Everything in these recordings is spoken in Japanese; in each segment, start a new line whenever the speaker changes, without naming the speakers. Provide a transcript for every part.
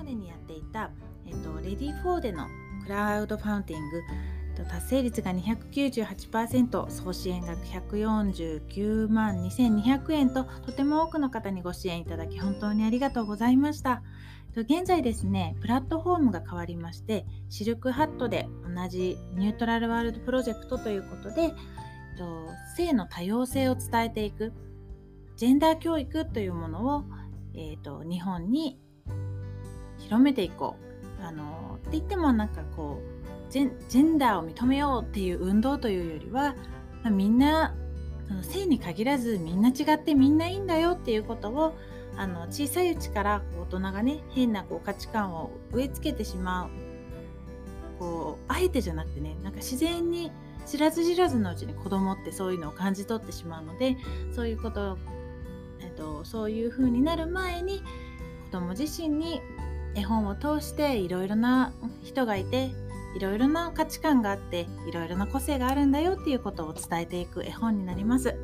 までにやっていた、えっと、 READYFOR でのクラウドファンディング達成率が298%総支援額149万2200円ととても多くの方にご支援いただき本当にありがとうございました。現在ですねプラットフォームが変わりましてシルクハットで同じニュートラルワールドプロジェクトということで性の多様性を伝えていくジェンダー教育というものを、えーと、日本に広めていこう。あのって言ってもなんかこうジェンダーを認めようっていう運動というよりはみんなその性に限らずみんな違ってみんないいんだよっていうことをあの小さいうちからこう大人がね変なこう価値観を植え付けてしまう。こうあえてじゃなくてねなんか自然に知らず知らずのうちに子供ってそういうのを感じ取ってしまうのでそういうことえっと、そういう風になる前に子供自身に絵本を通していろいろな人がいていろいろな価値観があっていろいろな個性があるんだよっていうことを伝えていく絵本になります。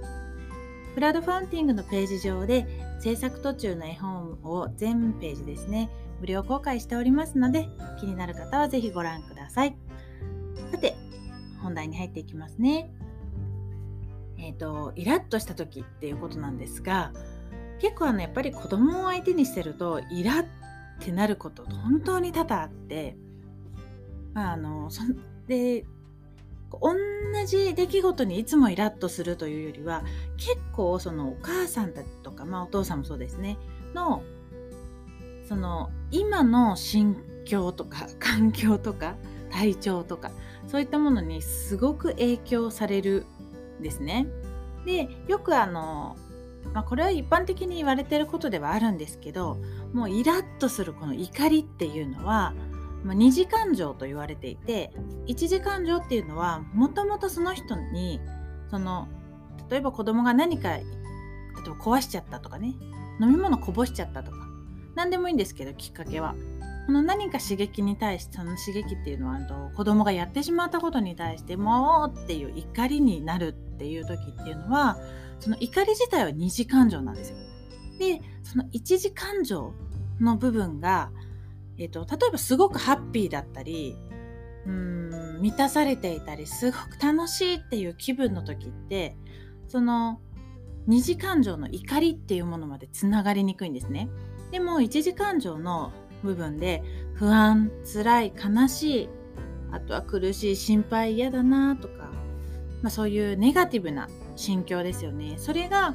クラウドファンティングのページ上で制作途中の絵本を全ページですね無料公開しておりますので気になる方は是非ご覧ください。さて本題に入っていきますね。えっ、ー、とイラッとした時っていうことなんですが結構あのやっぱり子供を相手にしてるとイラッってなること本当に多々あって、まあ、あのそで同じ出来事にいつもイラッとするというよりは結構そのお母さんたちとか、まあ、お父さんもそうですねのその今の心境とか 環境とか体調とかそういったものにすごく影響されるんですね。でよくあのまあ、これは一般的に言われてることではあるんですけどもうイラッとするこの怒りっていうのは、まあ、二次感情と言われていて一次感情っていうのはもともとその人にその例えば子供が何か例えば壊しちゃったとかね飲み物こぼしちゃったとか何でもいいんですけどきっかけはこの何か刺激に対してその刺激っていうのはと子供がやってしまったことに対してもうっていう怒りになるっていう時っていうのはその怒り自体は二次感情なんですよ。でその一次感情の部分が、えーと、例えばすごくハッピーだったりうん満たされていたりすごく楽しいっていう気分の時ってその二次感情の怒りっていうものまでつながりにくいんですね。でも一次感情の部分で不安辛い悲しいあとは苦しい心配嫌だなとか、まあ、そういうネガティブな心境ですよね。それが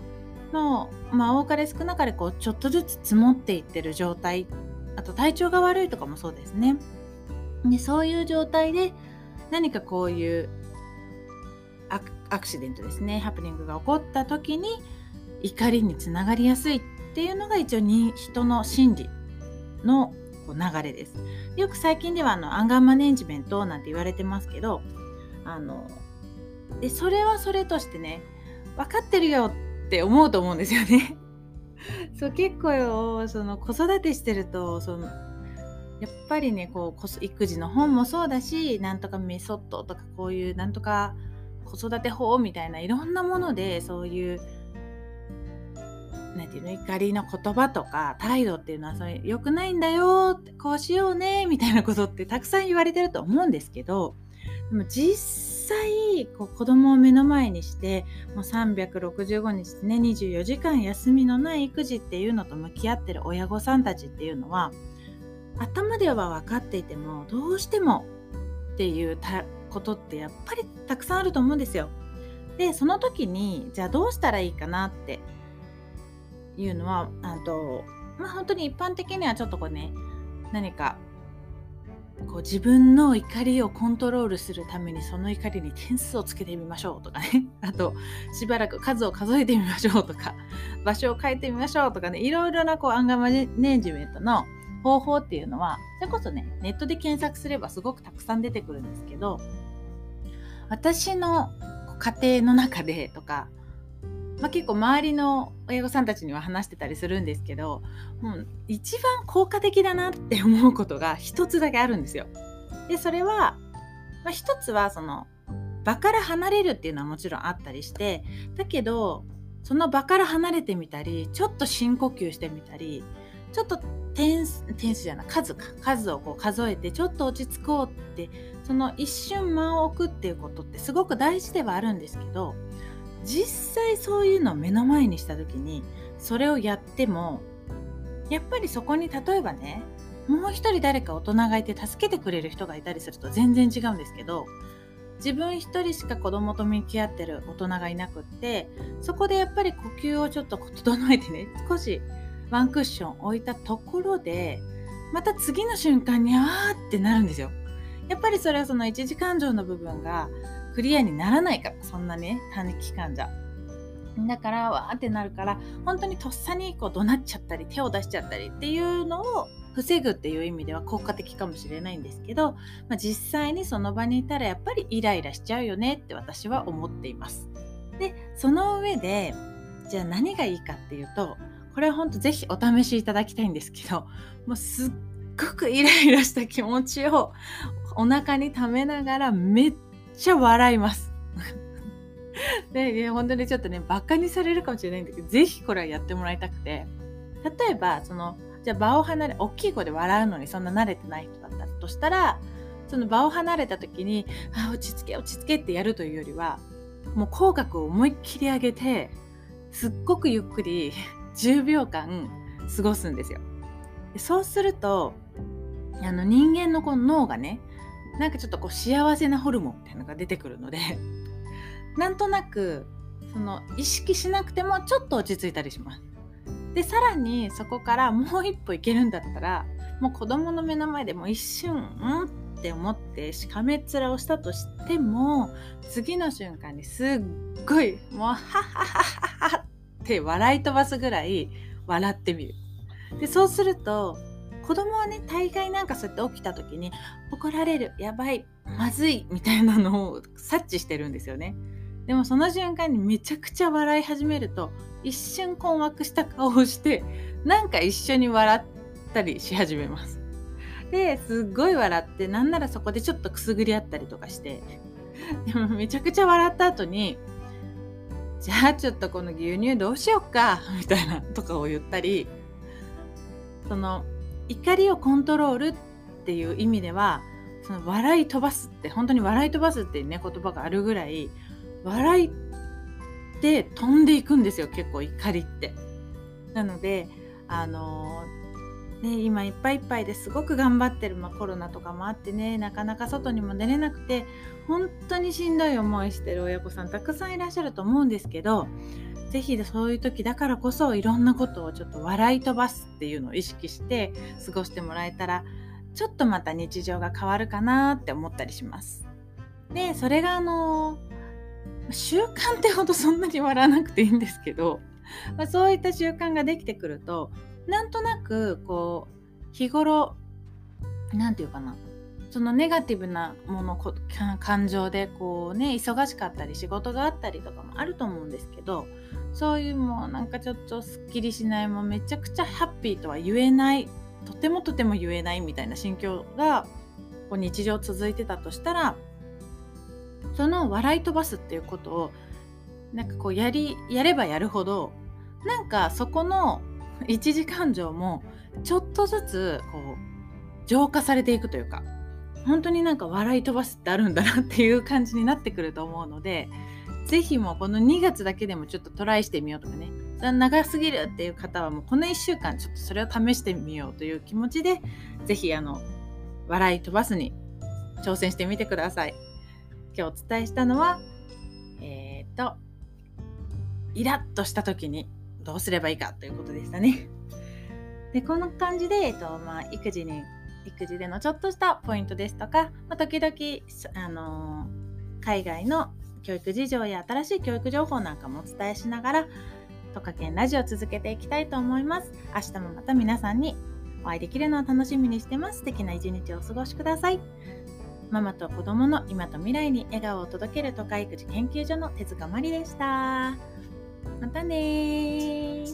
もう、まあ、多かれ少なかれこうちょっとずつ積もっていってる状態あと体調が悪いとかもそうですね。でそういう状態で何かこういうアクシデントですねハプニングが起こった時に怒りにつながりやすいっていうのが一応に人の心理のこう流れです。よく最近ではあのアンガーマネジメントなんて言われてますけどあのでそれはそれとしてね分かってるよって思うと思うんですよね。そう結構その子育てしてるとそのやっぱりねこう育児の本もそうだしなんとかメソッドとかこういうなんとか子育て法みたいないろんなものでそういうなんていうの怒りの言葉とか態度っていうのはそれ良くないんだよこうしようねみたいなことってたくさん言われてると思うんですけどでも実際こう子供を目の前にしてもう365日ね24時間休みのない育児っていうのと向き合ってる親御さんたちっていうのは頭では分かっていてもどうしてもっていうことってやっぱりたくさんあると思うんですよ。でその時にじゃあどうしたらいいかなっていうのはあとまあ本当に一般的にはちょっとこうね何かこう自分の怒りをコントロールするためにその怒りに点数をつけてみましょうとかね。あとしばらく数を数えてみましょうとか。場所を変えてみましょうとかね。いろいろなこうアンガーマネジメントの方法っていうのはそれこそねネットで検索すればすごくたくさん出てくるんですけど私の家庭の中でとかまあ、結構周りの親御さんたちには話してたりするんですけどもう一番効果的だなって思うことが一つだけあるんですよ。でそれは、まあ、一つはその場から離れるっていうのはもちろんあったりしてだけどその場から離れてみたりちょっと深呼吸してみたりちょっと点数点数じゃない数か数をこう数えてちょっと落ち着こうってその一瞬間を置くっていうことってすごく大事ではあるんですけど実際そういうのを目の前にした時にそれをやってもやっぱりそこに例えばねもう一人誰か大人がいて助けてくれる人がいたりすると全然違うんですけど自分一人しか子供と向き合ってる大人がいなくってそこでやっぱり呼吸をちょっと整えてね少しワンクッション置いたところでまた次の瞬間にあーってなるんですよ。やっぱりそれはその一時感情の部分がクリアにならないからそんなね短期間じゃ。だからわーってなるから本当にとっさにこう怒鳴っちゃったり手を出しちゃったりっていうのを防ぐっていう意味では効果的かもしれないんですけど、まあ、実際にその場にいたらやっぱりイライラしちゃうよねって私は思っています。でその上でじゃあ何がいいかっていうとこれは本当ぜひお試しいただきたいんですけどもうすっごくイライラした気持ちをお腹に溜めながらめっちゃ笑います。で本当にちょっとねバカにされるかもしれないんだけどぜひこれはやってもらいたくて例えばそのじゃあ場を離れ大きい声で笑うのにそんな慣れてない人だったとしたらその場を離れた時に「あ落ち着け落ち着け」ってやるというよりはもう口角を思いっきり上げてすっごくゆっくり10秒間過ごすんですよ。そうするとあの人間のこの脳がねなんかちょっとこう幸せなホルモンみたいなのが出てくるので なんとなくその意識しなくてもちょっと落ち着いたりします。でさらにそこからもう一歩いけるんだったらもう子供の目の前でも一瞬うん？って思ってしかめっ面をしたとしても次の瞬間にすっごいもうハハハハハって笑い飛ばすぐらい笑ってみる。でそうすると子供はね大概なんかそうやって起きた時に怒られるやばいまずいみたいなのを察知してるんですよね。でもその瞬間にめちゃくちゃ笑い始めると一瞬困惑した顔をしてなんか一緒に笑ったりし始めます。ですっごい笑ってなんならそこでちょっとくすぐり合ったりとかしてでもめちゃくちゃ笑った後にじゃあちょっとこの牛乳どうしよっかみたいなとかを言ったりその怒りをコントロールっていう意味ではその笑い飛ばすって本当に笑い飛ばすっていうね言葉があるぐらい笑いって飛んでいくんですよ結構怒りって。なのであのね、今いっぱいいっぱいですごく頑張ってる、まあ、コロナとかもあってねなかなか外にも出れなくて本当にしんどい思いしてる親御さんたくさんいらっしゃると思うんですけど是非そういう時だからこそいろんなことをちょっと笑い飛ばすっていうのを意識して過ごしてもらえたらちょっとまた日常が変わるかなって思ったりします。でそれがあの習慣ってほどそんなに笑わなくていいんですけど、まあ、そういった習慣ができてくるとなんとなくこう日頃何て言うかな。そのネガティブなもの感情でこうね忙しかったり仕事があったりとかもあると思うんですけどそういうもうなんかちょっとすっきりしないもうめちゃくちゃハッピーとは言えないとてもとても言えないみたいな心境がこう日常続いてたとしたらその笑い飛ばすっていうことをなんかこうやりやればやるほどなんかそこの 一時感情もちょっとずつこう浄化されていくというか本当になんか笑い飛ばすってあるんだなっていう感じになってくると思うので是非もうこの2月だけでもちょっとトライしてみようとかね長すぎるっていう方はもうこの1週間ちょっとそれを試してみようという気持ちで是非あの笑い飛ばすに挑戦してみてください。今日お伝えしたのはえっ、とイラッとした時にどうすればいいかということでしたね。でこの感じで、えっとまあ、育児に育児でのちょっとしたポイントですとか、まあ、時々、あのー、海外の教育事情や新しい教育情報なんかもお伝えしながらトカケンラジオ続けていきたいと思います。明日もまた皆さんにお会いできるのを楽しみにしてます。素敵な一日をお過ごしください。ママと子供の今と未来に笑顔を届ける都会育児研究所の手塚まりでした。またね